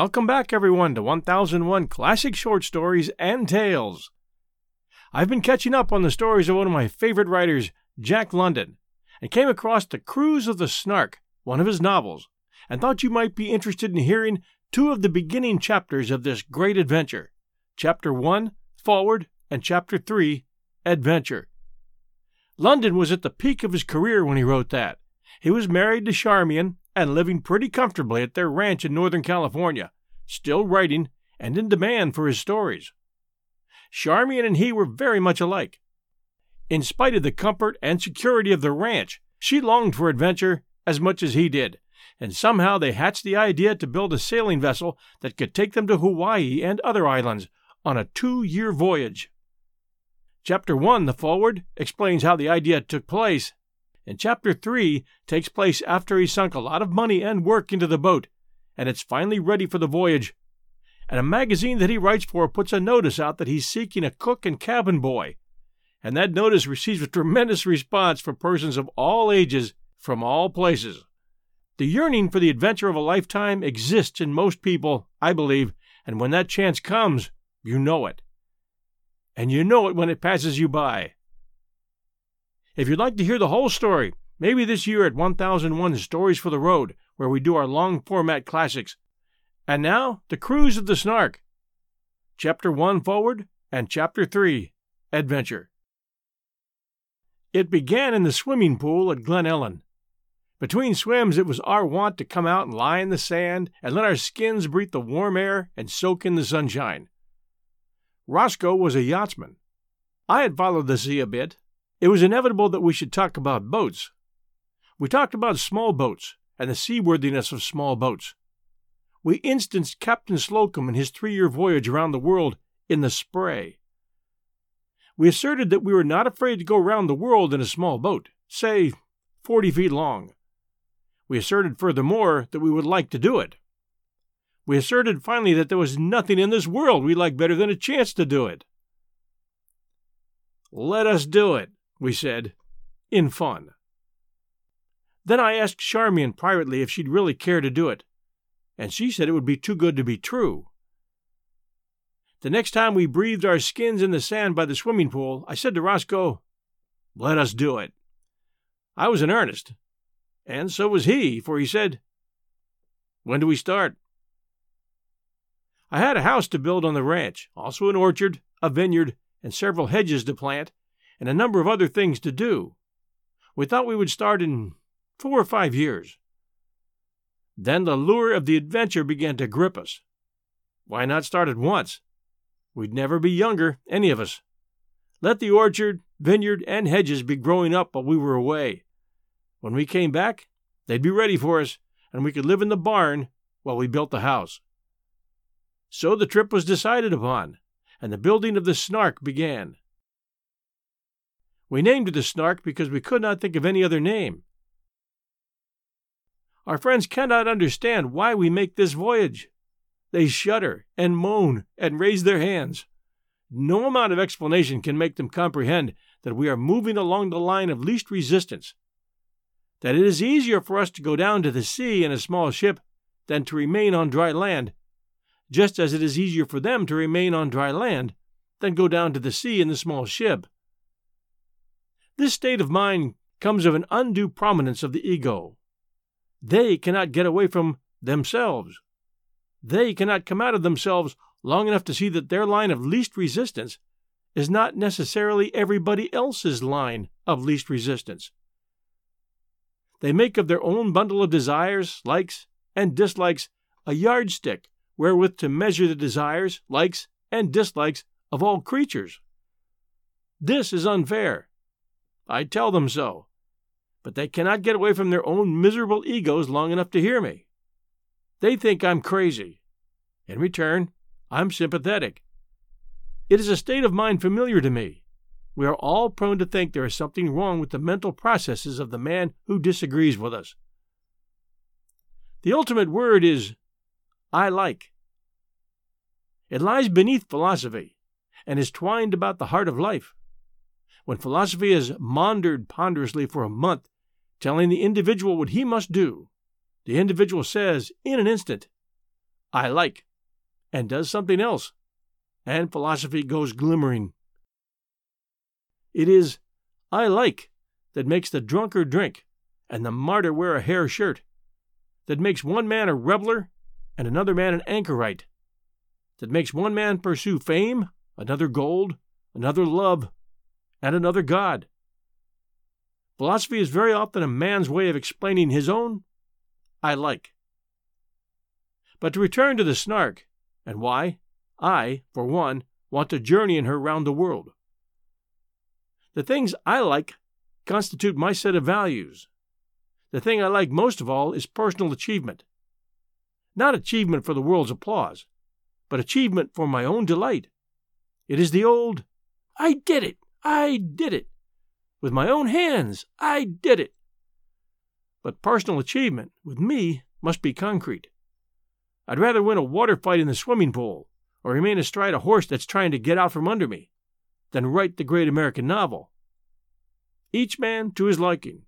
Welcome back, everyone, to 1001 Classic Short Stories and Tales. I've been catching up on the stories of one of my favorite writers, Jack London, and came across The Cruise of the Snark, one of his novels, and thought you might be interested in hearing two of the beginning chapters of this great adventure Chapter 1, Foreword, and Chapter 3, Adventure. London was at the peak of his career when he wrote that. He was married to Charmian and living pretty comfortably at their ranch in Northern California, still writing and in demand for his stories. Charmian and he were very much alike. In spite of the comfort and security of the ranch, she longed for adventure as much as he did, and somehow they hatched the idea to build a sailing vessel that could take them to Hawaii and other islands on a two year voyage. Chapter 1, The Foreword, explains how the idea took place, and chapter 3 takes place after he sunk a lot of money and work into the boat, and it's finally ready for the voyage. And a magazine that he writes for puts a notice out that he's seeking a cook and cabin boy. And that notice receives a tremendous response from persons of all ages from all places. The yearning for the adventure of a lifetime exists in most people, I believe, and when that chance comes, you know it. And you know it when it passes you by. If you'd like to hear the whole story, maybe this year at 1001 Stories for the Road, where we do our long format classics. And now, The Cruise of the Snark. Chapter 1 Foreword and Chapter 3 Adventure. It began in the swimming pool at Glen Ellen. Between swims, it was our wont to come out and lie in the sand and let our skins breathe the warm air and soak in the sunshine. Roscoe was a yachtsman. I had followed the sea a bit, it was inevitable that we should talk about boats. We talked about small boats and the seaworthiness of small boats. We instanced Captain Slocum in his three year voyage around the world in the Spray. We asserted that we were not afraid to go round the world in a small boat, say, forty feet long. We asserted furthermore that we would like to do it. We asserted finally that there was nothing in this world we liked better than a chance to do it. Let us do it, we said, in fun. Then I asked Charmian privately if she'd really care to do it, and she said it would be too good to be true. The next time we breathed our skins in the sand by the swimming pool, I said to Roscoe, Let us do it. I was in earnest, and so was he, for he said, When do we start? I had a house to build on the ranch, also an orchard, a vineyard, and several hedges to plant, and a number of other things to do. We thought we would start in four or five years. Then the lure of the adventure began to grip us. Why not start at once? We'd never be younger, any of us. Let the orchard, vineyard, and hedges be growing up while we were away. When we came back, they'd be ready for us, and we could live in the barn while we built the house. So the trip was decided upon, and the building of the Snark began. We named it the Snark because we could not think of any other name. Our friends cannot understand why we make this voyage. They shudder and moan and raise their hands. No amount of explanation can make them comprehend that we are moving along the line of least resistance, that it is easier for us to go down to the sea in a small ship than to remain on dry land, just as it is easier for them to remain on dry land than go down to the sea in the small ship. This state of mind comes of an undue prominence of the ego. They cannot get away from themselves. they cannot come out of themselves long enough to see that their line of least resistance is not necessarily everybody else's line of least resistance. They make of their own bundle of desires, likes, and dislikes a yardstick wherewith to measure the desires, likes, and dislikes of all creatures. This is unfair. I tell them so, but they cannot get away from their own miserable egos long enough to hear me. They think I'm crazy. In return, I'm sympathetic. It is a state of mind familiar to me. We are all prone to think there is something wrong with the mental processes of the man who disagrees with us. The ultimate word is I like. It lies beneath philosophy and is twined about the heart of life. When philosophy has maundered ponderously for a month, telling the individual what he must do, the individual says in an instant, I like, and does something else, and philosophy goes glimmering. It is I like that makes the drunkard drink and the martyr wear a hair shirt, that makes one man a reveler and another man an anchorite, that makes one man pursue fame, another gold, another love, and another God. Philosophy is very often a man's way of explaining his own I like. But to return to the snark, and why I, for one, want to journey in her round the world. The things I like constitute my set of values. The thing I like most of all is personal achievement. Not achievement for the world's applause, but achievement for my own delight. It is the old, I did it, I did it. With my own hands, I did it. But personal achievement, with me, must be concrete. I'd rather win a water fight in the swimming pool, or remain astride a horse that's trying to get out from under me, than write the great American novel. Each man to his liking.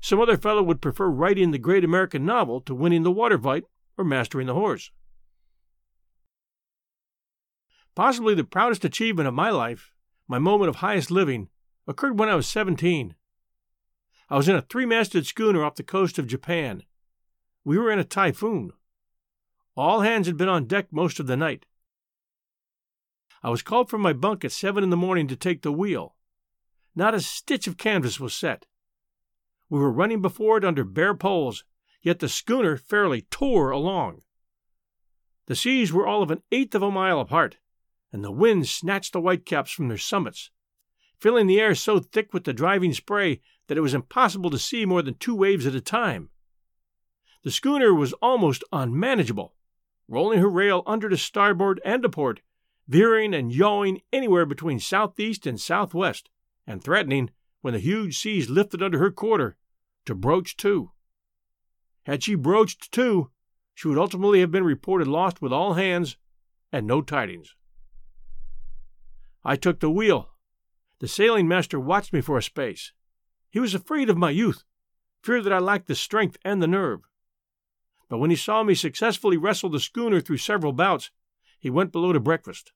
Some other fellow would prefer writing the great American novel to winning the water fight or mastering the horse. Possibly the proudest achievement of my life, my moment of highest living, occurred when I was 17. I was in a three masted schooner off the coast of Japan. We were in a typhoon. All hands had been on deck most of the night. I was called from my bunk at seven in the morning to take the wheel. Not a stitch of canvas was set. We were running before it under bare poles, yet the schooner fairly tore along. The seas were all of an eighth of a mile apart, and the wind snatched the whitecaps from their summits, filling the air so thick with the driving spray that it was impossible to see more than two waves at a time. The schooner was almost unmanageable, rolling her rail under to starboard and to port, veering and yawing anywhere between southeast and southwest, and threatening, when the huge seas lifted under her quarter, to broach to. Had she broached to, she would ultimately have been reported lost with all hands and no tidings. I took the wheel. The sailing master watched me for a space. He was afraid of my youth, feared that I lacked the strength and the nerve. But when he saw me successfully wrestle the schooner through several bouts, he went below to breakfast.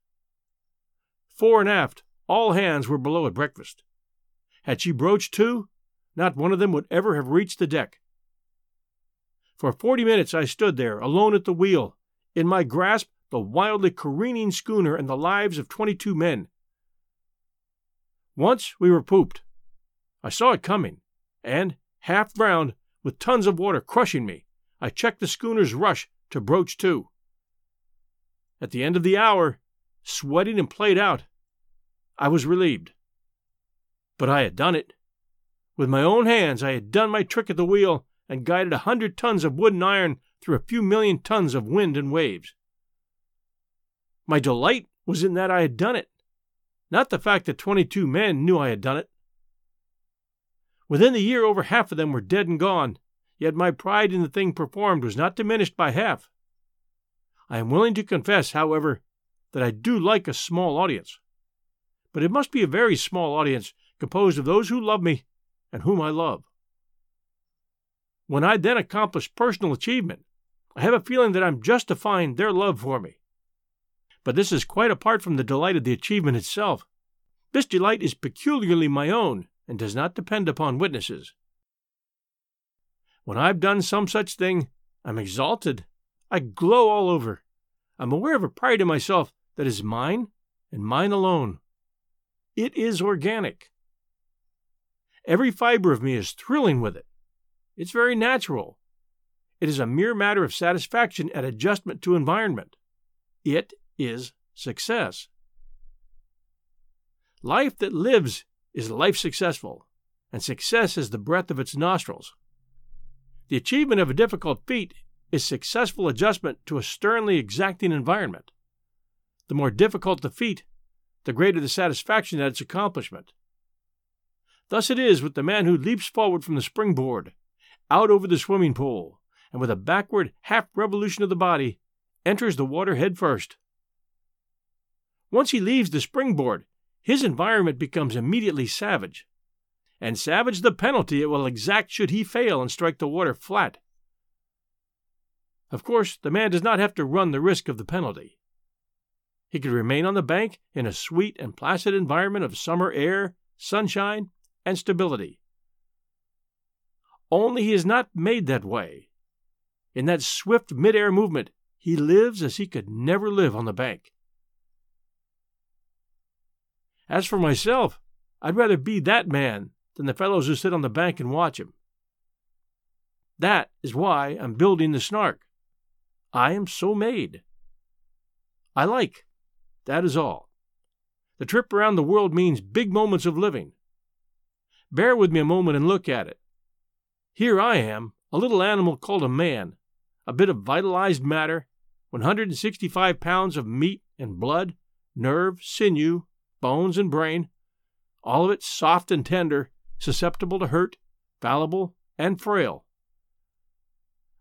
Fore and aft, all hands were below at breakfast. Had she broached to, not one of them would ever have reached the deck. For forty minutes I stood there, alone at the wheel, in my grasp the wildly careening schooner and the lives of twenty two men, once we were pooped. I saw it coming, and, half drowned, with tons of water crushing me, I checked the schooner's rush to broach to. At the end of the hour, sweating and played out, I was relieved. But I had done it. With my own hands, I had done my trick at the wheel and guided a hundred tons of wood and iron through a few million tons of wind and waves. My delight was in that I had done it not the fact that 22 men knew I had done it. Within the year, over half of them were dead and gone, yet my pride in the thing performed was not diminished by half. I am willing to confess, however, that I do like a small audience. But it must be a very small audience composed of those who love me and whom I love. When I then accomplish personal achievement, I have a feeling that I'm justifying their love for me. But this is quite apart from the delight of the achievement itself. This delight is peculiarly my own and does not depend upon witnesses. When I've done some such thing, I'm exalted, I glow all over. I'm aware of a pride in myself that is mine and mine alone. It is organic. Every fiber of me is thrilling with it. It's very natural. It is a mere matter of satisfaction and adjustment to environment. It is success. Life that lives is life successful, and success is the breath of its nostrils. The achievement of a difficult feat is successful adjustment to a sternly exacting environment. The more difficult the feat, the greater the satisfaction at its accomplishment. Thus it is with the man who leaps forward from the springboard, out over the swimming pool, and with a backward half revolution of the body, enters the water head first. Once he leaves the springboard, his environment becomes immediately savage, and savage the penalty it will exact should he fail and strike the water flat. Of course, the man does not have to run the risk of the penalty. He could remain on the bank in a sweet and placid environment of summer air, sunshine, and stability. Only he is not made that way. In that swift mid-air movement, he lives as he could never live on the bank. As for myself, I'd rather be that man than the fellows who sit on the bank and watch him. That is why I'm building the Snark. I am so made. I like. That is all. The trip around the world means big moments of living. Bear with me a moment and look at it. Here I am, a little animal called a man, a bit of vitalized matter, 165 pounds of meat and blood, nerve, sinew, bones, and brain, all of it soft and tender, susceptible to hurt, fallible, and frail.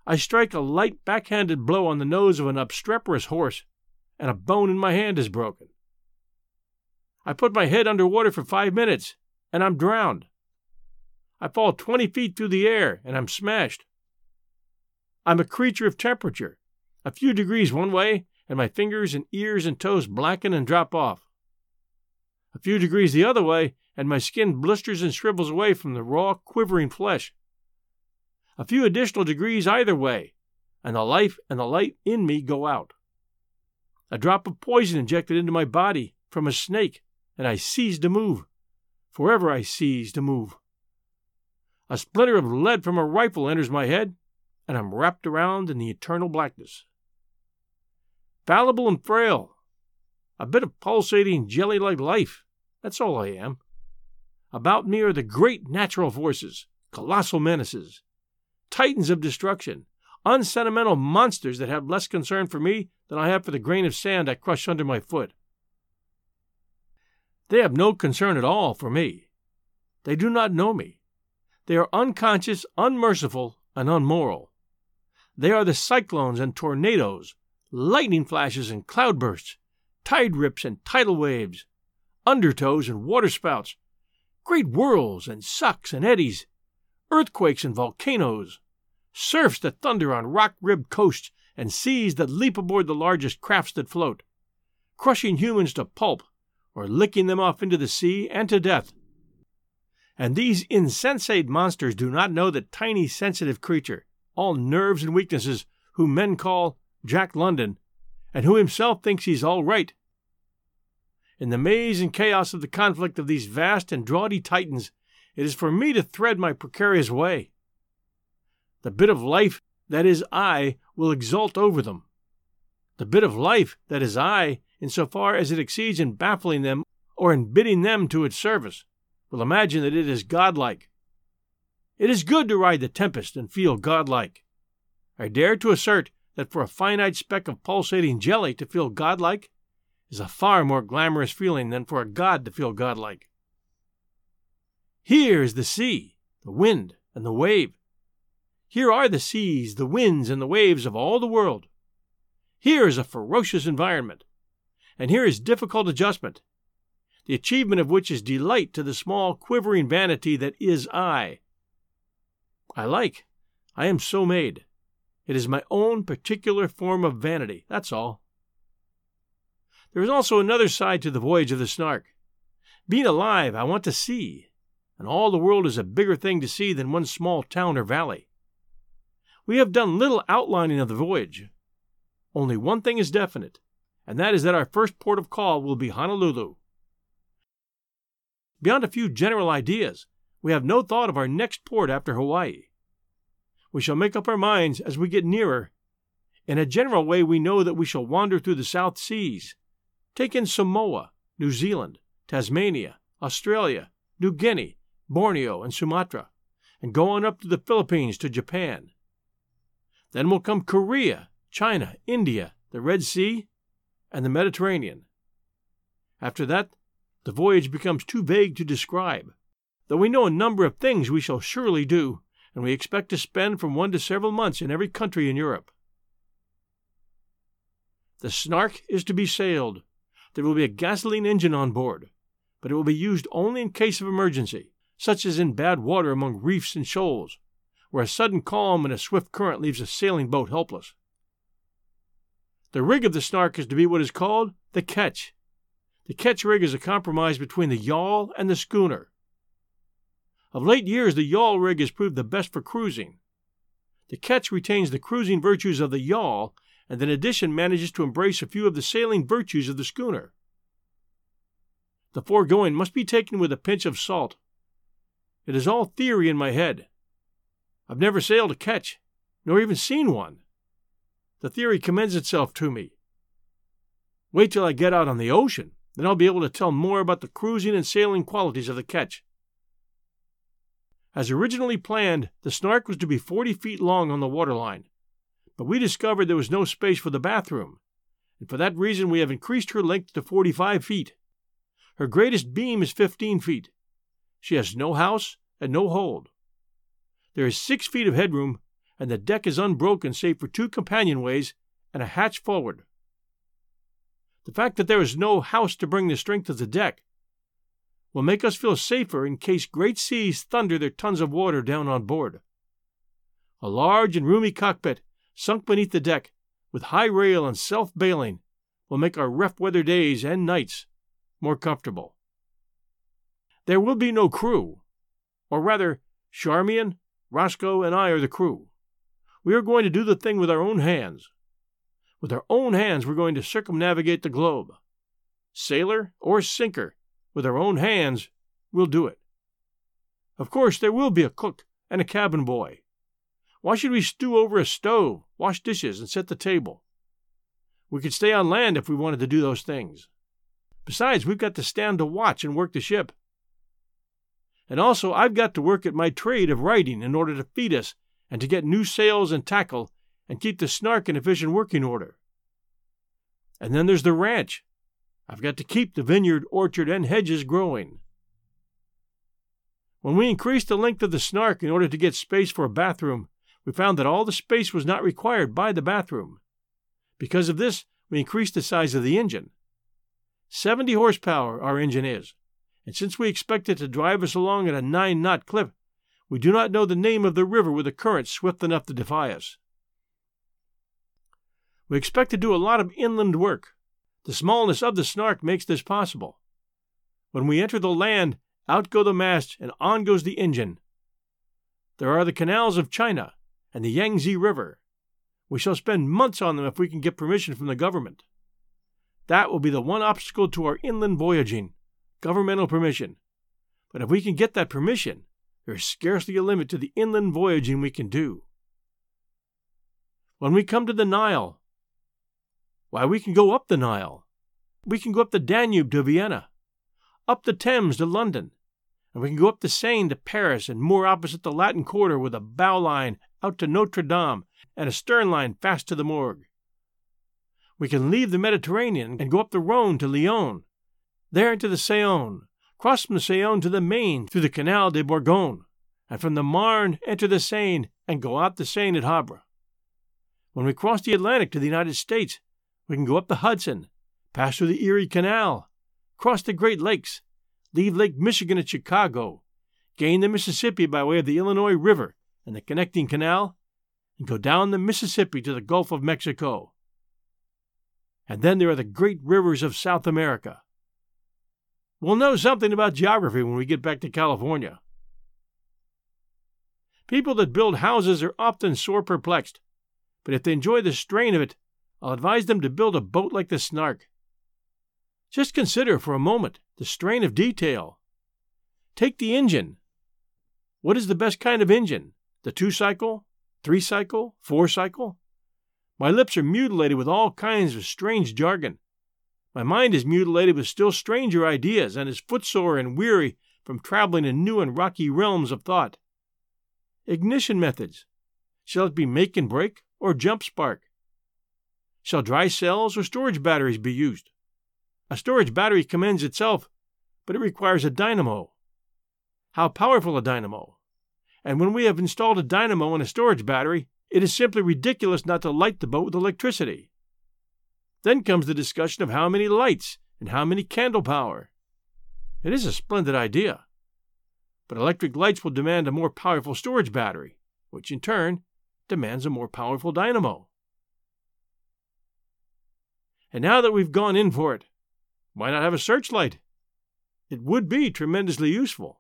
I strike a light backhanded blow on the nose of an obstreperous horse, and a bone in my hand is broken. I put my head under water for five minutes, and I'm drowned. I fall twenty feet through the air, and I'm smashed. I'm a creature of temperature. A few degrees one way, and my fingers and ears and toes blacken and drop off. A few degrees the other way, and my skin blisters and shrivels away from the raw, quivering flesh. A few additional degrees either way, and the life and the light in me go out. A drop of poison injected into my body from a snake, and I cease to move. Forever I cease to move. A splinter of lead from a rifle enters my head, and I'm wrapped around in the eternal blackness. Fallible and frail, a bit of pulsating jelly like life. That's all I am. About me are the great natural forces, colossal menaces, titans of destruction, unsentimental monsters that have less concern for me than I have for the grain of sand I crush under my foot. They have no concern at all for me. They do not know me. They are unconscious, unmerciful, and unmoral. They are the cyclones and tornadoes, lightning flashes and cloudbursts, tide rips and tidal waves, undertows and waterspouts, great whirls and sucks and eddies, earthquakes and volcanoes, surfs that thunder on rock ribbed coasts and seas that leap aboard the largest crafts that float, crushing humans to pulp or licking them off into the sea and to death. And these insensate monsters do not know the tiny sensitive creature, all nerves and weaknesses, whom men call Jack London, and who himself thinks he's all right, in the maze and chaos of the conflict of these vast and draughty titans, it is for me to thread my precarious way. The bit of life that is I will exult over them. The bit of life that is I, in so far as it exceeds in baffling them or in bidding them to its service, will imagine that it is godlike. It is good to ride the tempest and feel godlike. I dare to assert that for a finite speck of pulsating jelly to feel godlike is a far more glamorous feeling than for a god to feel godlike. Here is the sea, the wind, and the wave. Here are the seas, the winds, and the waves of all the world. Here is a ferocious environment, and here is difficult adjustment, the achievement of which is delight to the small, quivering vanity that is I. I like. I am so made. It is my own particular form of vanity, that's all. There is also another side to the voyage of the Snark. Being alive, I want to see, and all the world is a bigger thing to see than one small town or valley. We have done little outlining of the voyage. only one thing is definite, and that is that our first port of call will be Honolulu. Beyond a few general ideas, we have no thought of our next port after Hawaii. We shall make up our minds as we get nearer. In a general way, we know that we shall wander through the South Seas, take in Samoa, New Zealand, Tasmania, Australia, New Guinea, Borneo, and Sumatra, and go on up to the Philippines to Japan. Then will come Korea, China, India, the Red Sea, and the Mediterranean. After that, the voyage becomes too vague to describe, though we know a number of things we shall surely do, and we expect to spend from one to several months in every country in Europe. The Snark is to be sailed. There will be a gasoline engine on board, but it will be used only in case of emergency, such as in bad water among reefs and shoals, where a sudden calm and a swift current leaves a sailing boat helpless. The rig of the Snark is to be what is called the ketch. The ketch rig is a compromise between the yawl and the schooner. Of late years, the yawl rig has proved the best for cruising. The ketch retains the cruising virtues of the yawl, and in addition manages to embrace a few of the sailing virtues of the schooner. The foregoing must be taken with a pinch of salt. It is all theory in my head. I've never sailed a ketch, nor even seen one. The theory commends itself to me. Wait till I get out on the ocean, then I'll be able to tell more about the cruising and sailing qualities of the ketch. As originally planned, the Snark was to be 40 feet long on the waterline, but we discovered there was no space for the bathroom, and for that reason we have increased her length to 45 feet. Her greatest beam is 15 feet. She has no house and no hold. There is six feet of headroom, and the deck is unbroken save for two companionways and a hatch forward. The fact that there is no house to bring the strength of the deck will make us feel safer in case great seas thunder their tons of water down on board. A large and roomy cockpit, sunk beneath the deck, with high rail and self bailing, will make our rough weather days and nights more comfortable. There will be no crew, or rather, Charmian, Roscoe, and I are the crew. We are going to do the thing with our own hands. With our own hands, we're going to circumnavigate the globe. Sailor or sinker, with our own hands, we'll do it. Of course, there will be a cook and a cabin boy. Why should we stew over a stove, wash dishes, and set the table? We could stay on land if we wanted to do those things. Besides, we've got to stand to watch and work the ship. And also, I've got to work at my trade of writing in order to feed us and to get new sails and tackle and keep the snark in efficient working order. And then there's the ranch. I've got to keep the vineyard, orchard, and hedges growing. When we increased the length of the snark in order to get space for a bathroom, we found that all the space was not required by the bathroom. Because of this, we increased the size of the engine. 70 horsepower our engine is, and since we expect it to drive us along at a 9 knot clip, we do not know the name of the river with a current swift enough to defy us. We expect to do a lot of inland work. The smallness of the Snark makes this possible. When we enter the land, out go the masts and on goes the engine. There are the canals of China and the Yangtze River. We shall spend months on them if we can get permission from the government. That will be the one obstacle to our inland voyaging governmental permission. But if we can get that permission, there is scarcely a limit to the inland voyaging we can do. When we come to the Nile, why, we can go up the Nile. We can go up the Danube to Vienna, up the Thames to London, and we can go up the Seine to Paris and moor opposite the Latin Quarter with a bow line out to Notre Dame and a stern line fast to the Morgue. We can leave the Mediterranean and go up the Rhone to Lyon, there to the Saône, cross from the Saône to the Marne through the Canal de Bourgogne, and from the Marne enter the Seine and go out the Seine at Havre. When we cross the Atlantic to the United States, we can go up the Hudson, pass through the Erie Canal, cross the Great Lakes, leave Lake Michigan at Chicago, gain the Mississippi by way of the Illinois River and the connecting canal, and go down the Mississippi to the Gulf of Mexico. And then there are the great rivers of South America We'll know something about geography when we get back to California. People that build houses are often sore perplexed, but if they enjoy the strain of it, I'll advise them to build a boat like the Snark. Just consider for a moment the strain of detail. Take the engine. What is the best kind of engine? The two cycle? Three cycle? Four cycle? My lips are mutilated with all kinds of strange jargon. My mind is mutilated with still stranger ideas and is footsore and weary from traveling in new and rocky realms of thought. Ignition methods. Shall it be make and break or jump spark? Shall dry cells or storage batteries be used? A storage battery commends itself, but it requires a dynamo. How powerful a dynamo? And when we have installed a dynamo and a storage battery, it is simply ridiculous not to light the boat with electricity. Then comes the discussion of how many lights and how many candle power. It is a splendid idea. But electric lights will demand a more powerful storage battery, which in turn demands a more powerful dynamo. And now that we've gone in for it, why not have a searchlight? It would be tremendously useful.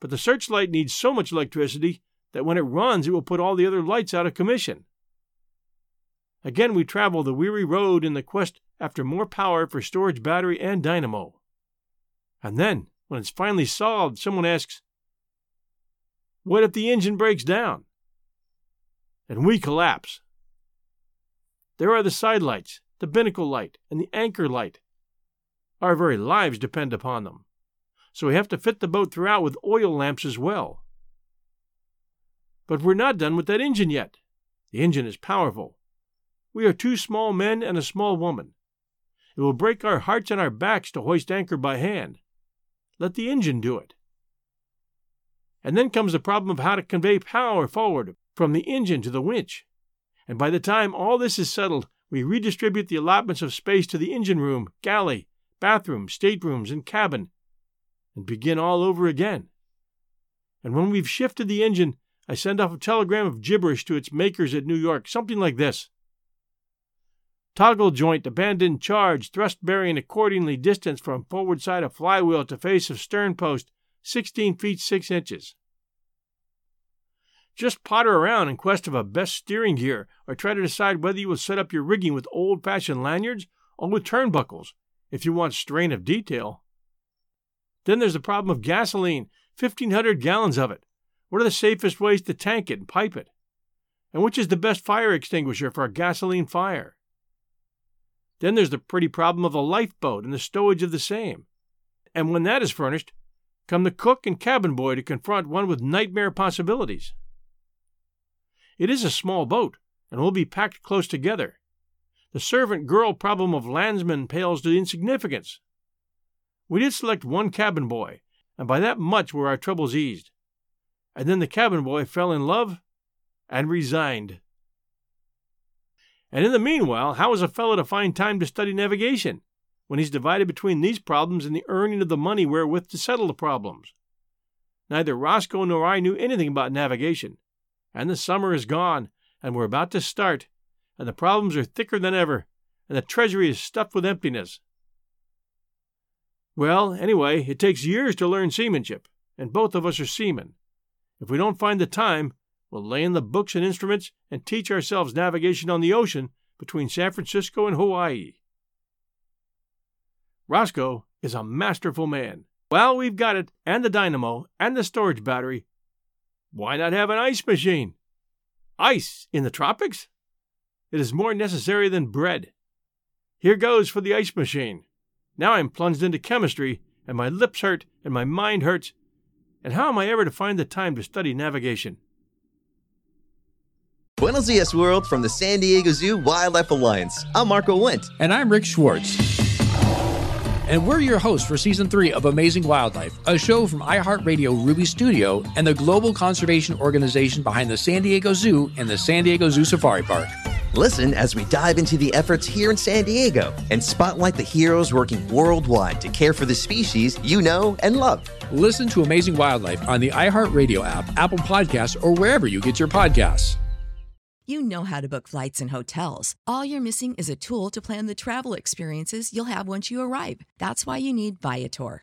But the searchlight needs so much electricity that when it runs, it will put all the other lights out of commission. Again, we travel the weary road in the quest after more power for storage battery and dynamo. And then, when it's finally solved, someone asks, What if the engine breaks down? And we collapse. There are the side lights, the binnacle light, and the anchor light. Our very lives depend upon them. So we have to fit the boat throughout with oil lamps as well. But we're not done with that engine yet. The engine is powerful. We are two small men and a small woman. It will break our hearts and our backs to hoist anchor by hand. Let the engine do it. And then comes the problem of how to convey power forward from the engine to the winch. And by the time all this is settled, we redistribute the allotments of space to the engine room, galley, bathroom, staterooms, and cabin, and begin all over again. And when we've shifted the engine, I send off a telegram of gibberish to its makers at New York, something like this Toggle joint abandoned charge, thrust bearing accordingly distance from forward side of flywheel to face of stern post, 16 feet 6 inches. Just potter around in quest of a best steering gear or try to decide whether you will set up your rigging with old fashioned lanyards or with turnbuckles if you want strain of detail. Then there's the problem of gasoline 1,500 gallons of it. What are the safest ways to tank it and pipe it? And which is the best fire extinguisher for a gasoline fire? Then there's the pretty problem of a lifeboat and the stowage of the same. And when that is furnished, come the cook and cabin boy to confront one with nightmare possibilities. It is a small boat, and will be packed close together. The servant girl problem of landsmen pales to insignificance. We did select one cabin boy, and by that much were our troubles eased. And then the cabin boy fell in love and resigned. And in the meanwhile, how is a fellow to find time to study navigation when he's divided between these problems and the earning of the money wherewith to settle the problems? Neither Roscoe nor I knew anything about navigation, and the summer is gone, and we're about to start, and the problems are thicker than ever, and the treasury is stuffed with emptiness. Well, anyway, it takes years to learn seamanship, and both of us are seamen. If we don't find the time, we'll lay in the books and instruments and teach ourselves navigation on the ocean between San Francisco and Hawaii. Roscoe is a masterful man. Well, we've got it, and the dynamo, and the storage battery, why not have an ice machine? Ice in the tropics? It is more necessary than bread. Here goes for the ice machine. Now I'm plunged into chemistry, and my lips hurt, and my mind hurts. And how am I ever to find the time to study navigation? Buenos Dias, world, from the San Diego Zoo Wildlife Alliance. I'm Marco Wendt. And I'm Rick Schwartz and we're your hosts for season three of Amazing Wildlife, a show from iHeartRadio Ruby Studio and the global conservation organization behind the San Diego Zoo and the San Diego Zoo Safari Park. Listen as we dive into the efforts here in San Diego and spotlight the heroes working worldwide to care for the species you know and love. Listen to Amazing Wildlife on the iHeartRadio app, Apple Podcasts, or wherever you get your podcasts. You know how to book flights and hotels. All you're missing is a tool to plan the travel experiences you'll have once you arrive. That's why you need Viator.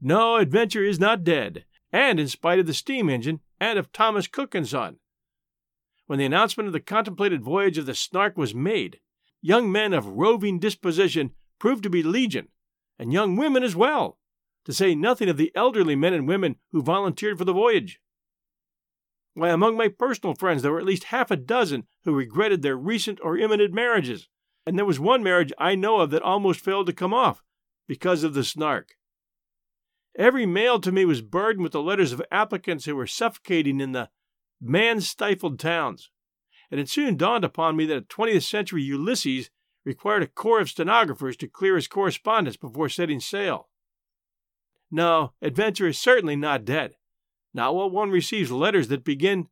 no, adventure is not dead, and in spite of the steam engine and of Thomas Cook and Son. When the announcement of the contemplated voyage of the Snark was made, young men of roving disposition proved to be legion, and young women as well, to say nothing of the elderly men and women who volunteered for the voyage. Why, among my personal friends, there were at least half a dozen who regretted their recent or imminent marriages, and there was one marriage I know of that almost failed to come off because of the Snark. Every mail to me was burdened with the letters of applicants who were suffocating in the man stifled towns, and it soon dawned upon me that a 20th century Ulysses required a corps of stenographers to clear his correspondence before setting sail. No, adventure is certainly not dead, not while one receives letters that begin,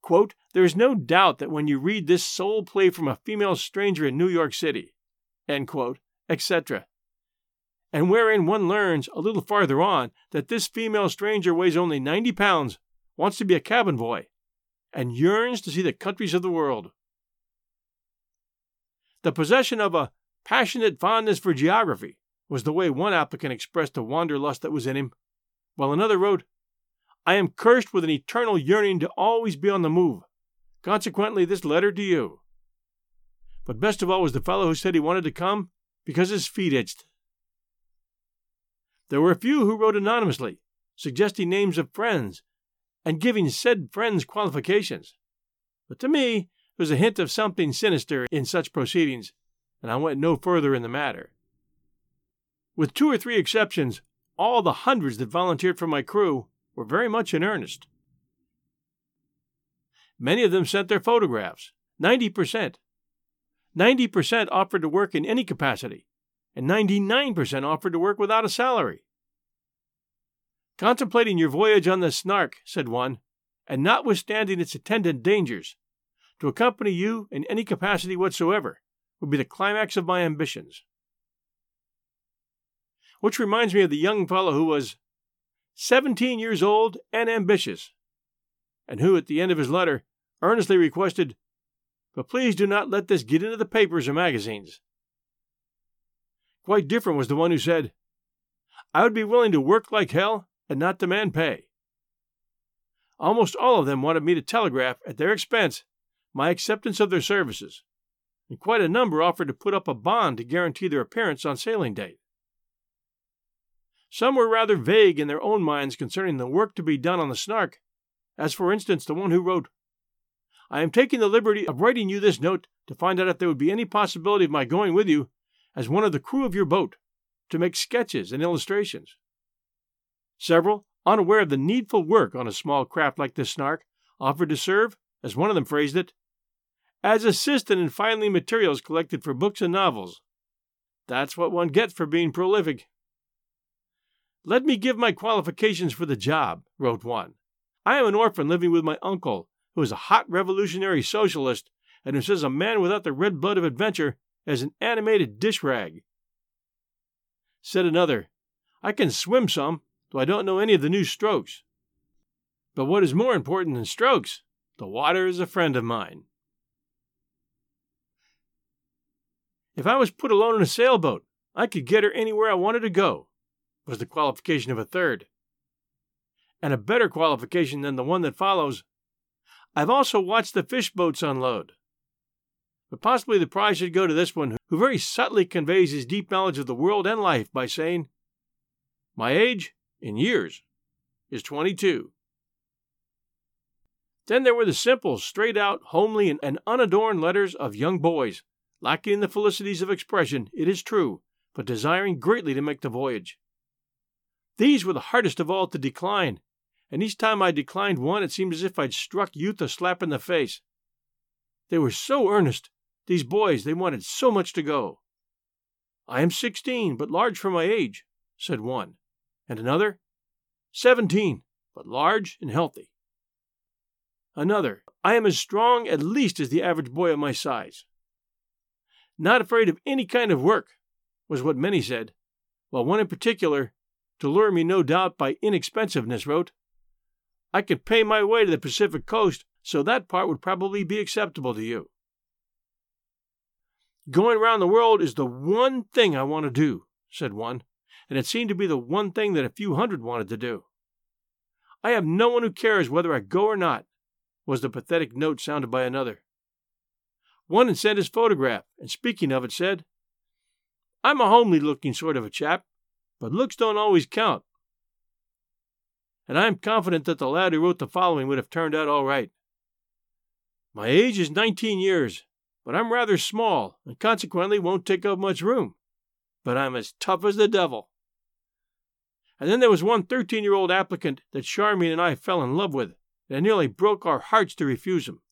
quote, There is no doubt that when you read this soul play from a female stranger in New York City, etc and wherein one learns a little farther on that this female stranger weighs only 90 pounds, wants to be a cabin boy, and yearns to see the countries of the world. The possession of a passionate fondness for geography was the way one applicant expressed the wanderlust that was in him, while another wrote, I am cursed with an eternal yearning to always be on the move. Consequently, this letter to you. But best of all was the fellow who said he wanted to come because his feet itched. There were a few who wrote anonymously, suggesting names of friends and giving said friends qualifications. But to me, there was a hint of something sinister in such proceedings, and I went no further in the matter. With two or three exceptions, all the hundreds that volunteered for my crew were very much in earnest. Many of them sent their photographs, 90%. 90% offered to work in any capacity, and 99% offered to work without a salary. Contemplating your voyage on the Snark, said one, and notwithstanding its attendant dangers, to accompany you in any capacity whatsoever would be the climax of my ambitions. Which reminds me of the young fellow who was 17 years old and ambitious, and who, at the end of his letter, earnestly requested, But please do not let this get into the papers or magazines. Quite different was the one who said, I would be willing to work like hell and not demand pay. Almost all of them wanted me to telegraph, at their expense, my acceptance of their services, and quite a number offered to put up a bond to guarantee their appearance on sailing date. Some were rather vague in their own minds concerning the work to be done on the Snark, as for instance the one who wrote, I am taking the liberty of writing you this note to find out if there would be any possibility of my going with you as one of the crew of your boat to make sketches and illustrations. Several, unaware of the needful work on a small craft like this Snark, offered to serve, as one of them phrased it, as assistant in filing materials collected for books and novels. That's what one gets for being prolific. Let me give my qualifications for the job, wrote one. I am an orphan living with my uncle, who is a hot revolutionary socialist and who says a man without the red blood of adventure as an animated dish rag. Said another, I can swim some, though I don't know any of the new strokes. But what is more important than strokes, the water is a friend of mine. If I was put alone in a sailboat, I could get her anywhere I wanted to go, was the qualification of a third. And a better qualification than the one that follows I've also watched the fish boats unload. But possibly the prize should go to this one, who very subtly conveys his deep knowledge of the world and life by saying, My age, in years, is 22. Then there were the simple, straight out, homely, and unadorned letters of young boys, lacking in the felicities of expression, it is true, but desiring greatly to make the voyage. These were the hardest of all to decline, and each time I declined one, it seemed as if I'd struck youth a slap in the face. They were so earnest, these boys, they wanted so much to go. I am sixteen, but large for my age, said one, and another, Seventeen, but large and healthy. Another, I am as strong at least as the average boy of my size. Not afraid of any kind of work, was what many said, while one in particular, to lure me no doubt by inexpensiveness, wrote, I could pay my way to the Pacific coast, so that part would probably be acceptable to you. Going around the world is the one thing I want to do, said one, and it seemed to be the one thing that a few hundred wanted to do. I have no one who cares whether I go or not, was the pathetic note sounded by another. One had sent his photograph, and speaking of it, said, I'm a homely looking sort of a chap, but looks don't always count. And I am confident that the lad who wrote the following would have turned out all right. My age is nineteen years, but I'm rather small and consequently won't take up much room. But I'm as tough as the devil. And then there was one 13 year old applicant that Charmian and I fell in love with, and it nearly broke our hearts to refuse him.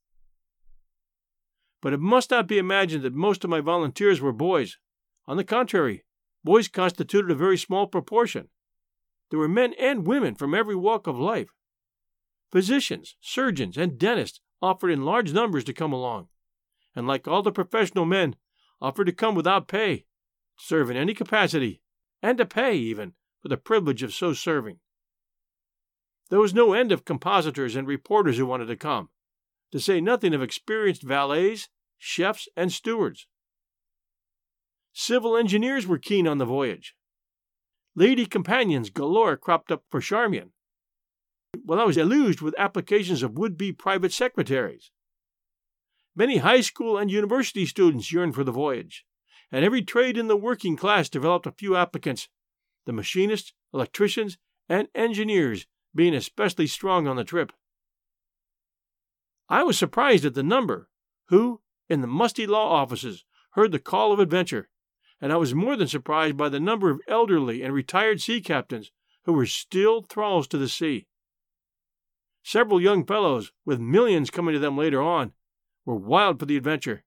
But it must not be imagined that most of my volunteers were boys. On the contrary, boys constituted a very small proportion. There were men and women from every walk of life. Physicians, surgeons, and dentists offered in large numbers to come along and like all the professional men, offered to come without pay, serve in any capacity, and to pay, even, for the privilege of so serving. There was no end of compositors and reporters who wanted to come, to say nothing of experienced valets, chefs, and stewards. Civil engineers were keen on the voyage. Lady companions galore cropped up for Charmian, while I was deluged with applications of would be private secretaries. Many high school and university students yearned for the voyage, and every trade in the working class developed a few applicants, the machinists, electricians, and engineers being especially strong on the trip. I was surprised at the number who, in the musty law offices, heard the call of adventure, and I was more than surprised by the number of elderly and retired sea captains who were still thralls to the sea. Several young fellows, with millions coming to them later on, were wild for the adventure,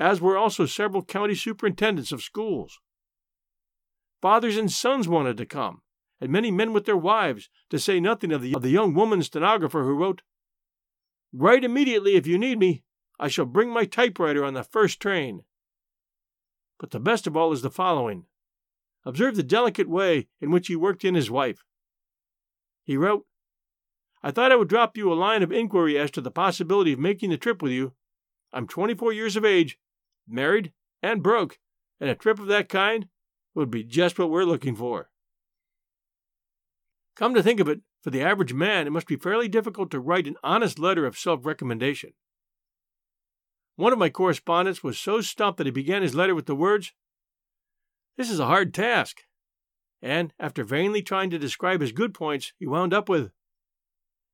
as were also several county superintendents of schools. Fathers and sons wanted to come, and many men with their wives, to say nothing of the, of the young woman stenographer who wrote, Write immediately if you need me. I shall bring my typewriter on the first train. But the best of all is the following. Observe the delicate way in which he worked in his wife. He wrote, I thought I would drop you a line of inquiry as to the possibility of making the trip with you, I'm 24 years of age, married, and broke, and a trip of that kind would be just what we're looking for. Come to think of it, for the average man, it must be fairly difficult to write an honest letter of self recommendation. One of my correspondents was so stumped that he began his letter with the words, This is a hard task. And, after vainly trying to describe his good points, he wound up with,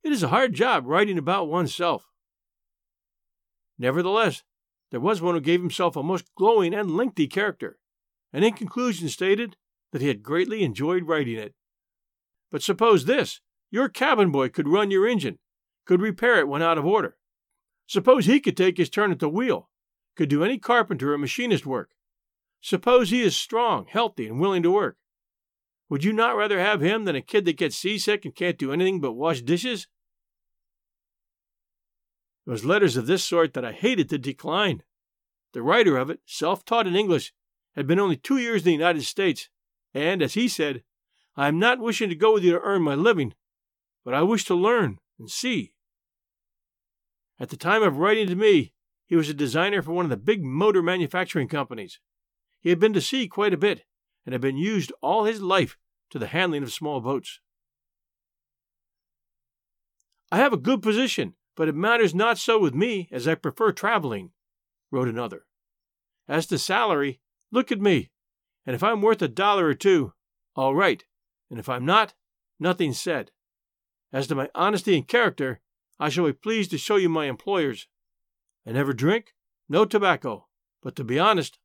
It is a hard job writing about oneself. Nevertheless, there was one who gave himself a most glowing and lengthy character, and in conclusion stated that he had greatly enjoyed writing it. But suppose this your cabin boy could run your engine, could repair it when out of order. Suppose he could take his turn at the wheel, could do any carpenter or machinist work. Suppose he is strong, healthy, and willing to work. Would you not rather have him than a kid that gets seasick and can't do anything but wash dishes? It was letters of this sort that I hated to decline. The writer of it, self taught in English, had been only two years in the United States, and, as he said, I am not wishing to go with you to earn my living, but I wish to learn and see. At the time of writing to me, he was a designer for one of the big motor manufacturing companies. He had been to sea quite a bit, and had been used all his life to the handling of small boats. I have a good position but it matters not so with me, as I prefer traveling, wrote another. As to salary, look at me, and if I'm worth a dollar or two, all right, and if I'm not, nothing said. As to my honesty and character, I shall be pleased to show you my employers. I never drink, no tobacco, but to be honest,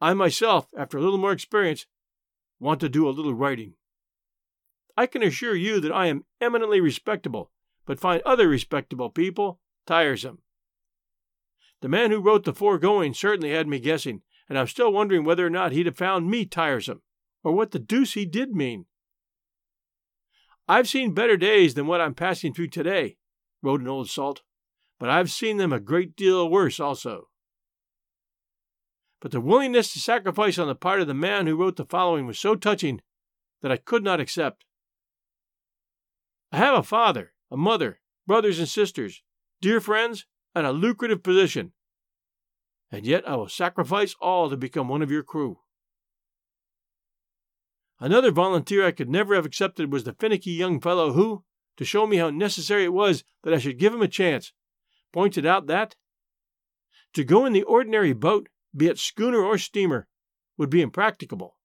I myself, after a little more experience, want to do a little writing. I can assure you that I am eminently respectable but find other respectable people tiresome. The man who wrote the foregoing certainly had me guessing, and I'm still wondering whether or not he'd have found me tiresome, or what the deuce he did mean. I've seen better days than what I'm passing through today, wrote an old salt, but I've seen them a great deal worse also. But the willingness to sacrifice on the part of the man who wrote the following was so touching that I could not accept. I have a father, a mother, brothers and sisters, dear friends, and a lucrative position, and yet I will sacrifice all to become one of your crew. Another volunteer I could never have accepted was the finicky young fellow who, to show me how necessary it was that I should give him a chance, pointed out that to go in the ordinary boat, be it schooner or steamer, would be impracticable,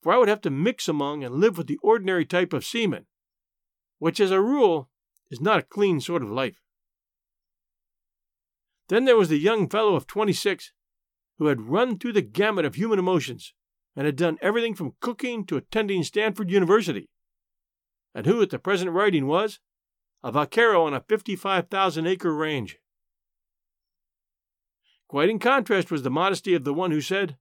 for I would have to mix among and live with the ordinary type of seamen, which as a rule is not a clean sort of life. Then there was the young fellow of twenty six who had run through the gamut of human emotions and had done everything from cooking to attending Stanford University, and who at the present writing was a vaquero on a 55,000 acre range. Quite in contrast was the modesty of the one who said,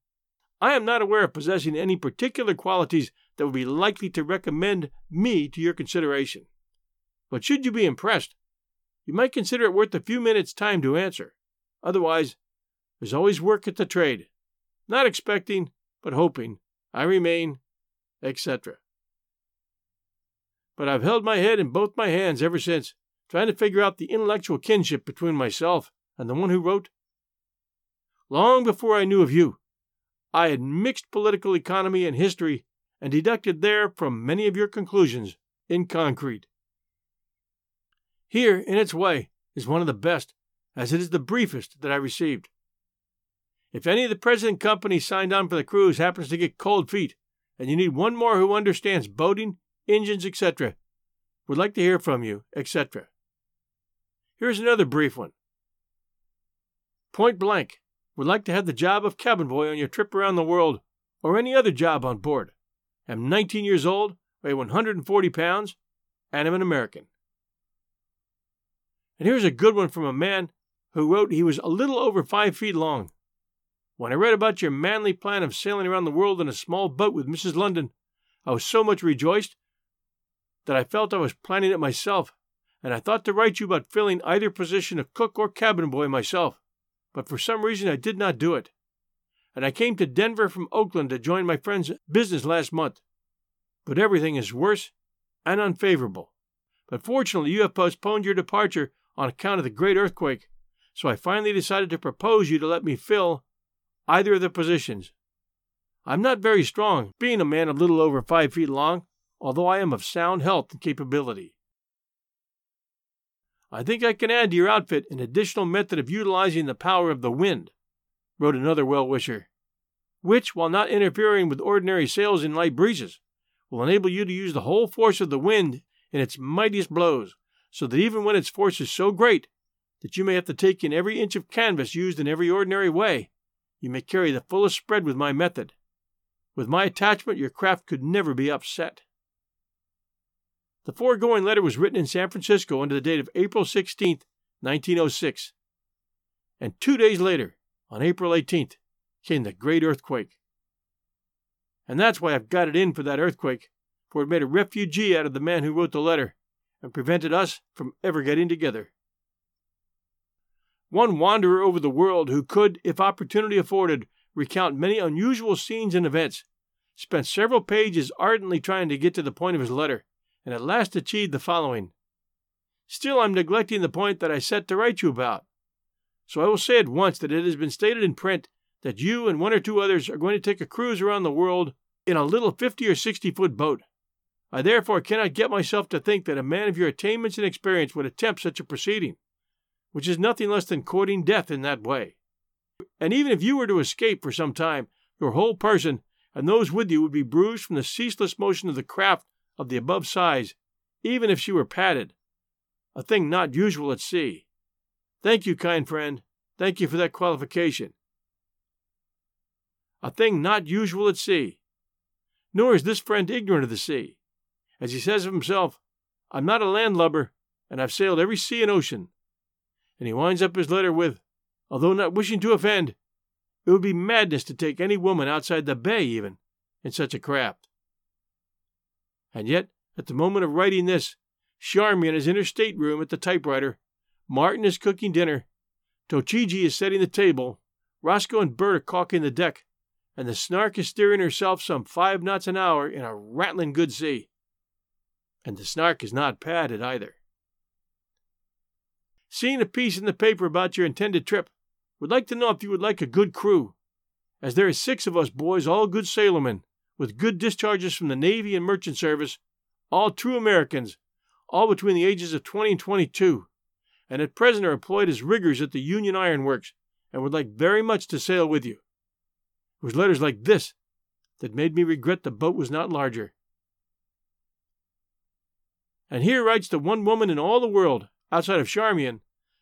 I am not aware of possessing any particular qualities that would be likely to recommend me to your consideration. But should you be impressed, you might consider it worth a few minutes' time to answer. Otherwise, there's always work at the trade. Not expecting, but hoping, I remain, etc. But I've held my head in both my hands ever since, trying to figure out the intellectual kinship between myself and the one who wrote. Long before I knew of you, I had mixed political economy and history and deducted there from many of your conclusions in concrete. Here, in its way, is one of the best, as it is the briefest that I received. If any of the present company signed on for the cruise happens to get cold feet, and you need one more who understands boating, engines, etc., would like to hear from you, etc. Here's another brief one. Point blank, would like to have the job of cabin boy on your trip around the world, or any other job on board. Am 19 years old, weigh 140 pounds, and am an American. And here's a good one from a man who wrote he was a little over five feet long. When I read about your manly plan of sailing around the world in a small boat with Mrs. London, I was so much rejoiced that I felt I was planning it myself, and I thought to write you about filling either position of cook or cabin boy myself, but for some reason I did not do it. And I came to Denver from Oakland to join my friend's business last month. But everything is worse and unfavorable. But fortunately, you have postponed your departure on account of the great earthquake, so I finally decided to propose you to let me fill either of the positions. I'm not very strong, being a man a little over five feet long, although I am of sound health and capability. I think I can add to your outfit an additional method of utilizing the power of the wind, wrote another well wisher, which, while not interfering with ordinary sails in light breezes, will enable you to use the whole force of the wind in its mightiest blows, so that even when its force is so great that you may have to take in every inch of canvas used in every ordinary way, you may carry the fullest spread with my method. With my attachment, your craft could never be upset. The foregoing letter was written in San Francisco under the date of April 16, 1906. And two days later, on April 18th, came the great earthquake. And that's why I've got it in for that earthquake, for it made a refugee out of the man who wrote the letter and prevented us from ever getting together. One wanderer over the world who could, if opportunity afforded, recount many unusual scenes and events, spent several pages ardently trying to get to the point of his letter, and at last achieved the following. Still, I'm neglecting the point that I set to write you about. So I will say at once that it has been stated in print that you and one or two others are going to take a cruise around the world in a little 50 or 60 foot boat. I therefore cannot get myself to think that a man of your attainments and experience would attempt such a proceeding which is nothing less than courting death in that way. And even if you were to escape for some time, your whole person and those with you would be bruised from the ceaseless motion of the craft of the above size, even if she were padded, a thing not usual at sea. Thank you, kind friend. Thank you for that qualification. A thing not usual at sea. Nor is this friend ignorant of the sea. As he says of himself, I'm not a landlubber, and I've sailed every sea and ocean and he winds up his letter with, although not wishing to offend, it would be madness to take any woman outside the bay, even, in such a craft. And yet, At the moment of writing this, Charmian is in her stateroom at the typewriter. Martin is cooking dinner. Tochigi is setting the table. Roscoe and Bert are caulking the deck. And the Snark is steering herself some five knots an hour in a rattling good sea. And the Snark is not padded either. Seeing a piece in the paper about your intended trip, would like to know if you would like a good crew, as there is six of us boys, all good sailormen, with good discharges from the Navy and Merchant Service, all true Americans, all between the ages of 20 and 22, and at present are employed as riggers at the Union Iron Works, and would like very much to sail with you. It was letters like this that made me regret the boat was not larger. And here writes the one woman in all the world, outside of Charmian,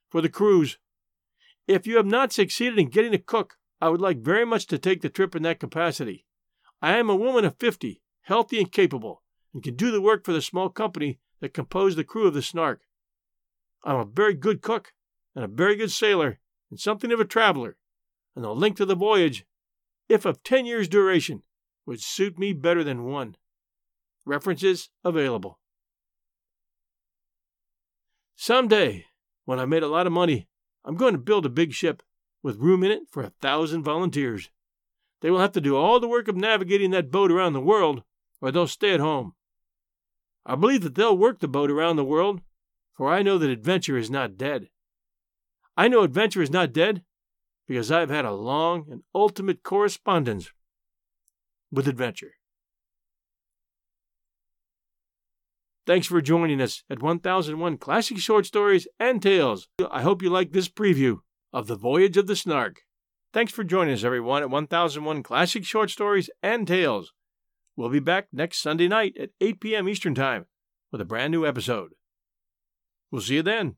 for the cruise. If you have not succeeded in getting a cook, I would like very much to take the trip in that capacity. I am a woman of fifty, healthy and capable, and can do the work for the small company that compose the crew of the Snark. I'm a very good cook, and a very good sailor, and something of a traveler, and the length of the voyage, if of ten years' duration, would suit me better than one. References available. Some day, when I've made a lot of money, I'm going to build a big ship with room in it for a thousand volunteers. They will have to do all the work of navigating that boat around the world, or they'll stay at home. I believe that they'll work the boat around the world, for I know that adventure is not dead. I know adventure is not dead because I've had a long and ultimate correspondence with adventure. Thanks for joining us at 1001 Classic Short Stories and Tales. I hope you like this preview of The Voyage of the Snark. Thanks for joining us, everyone, at 1001 Classic Short Stories and Tales. We'll be back next Sunday night at 8 p.m. Eastern Time with a brand new episode. We'll see you then.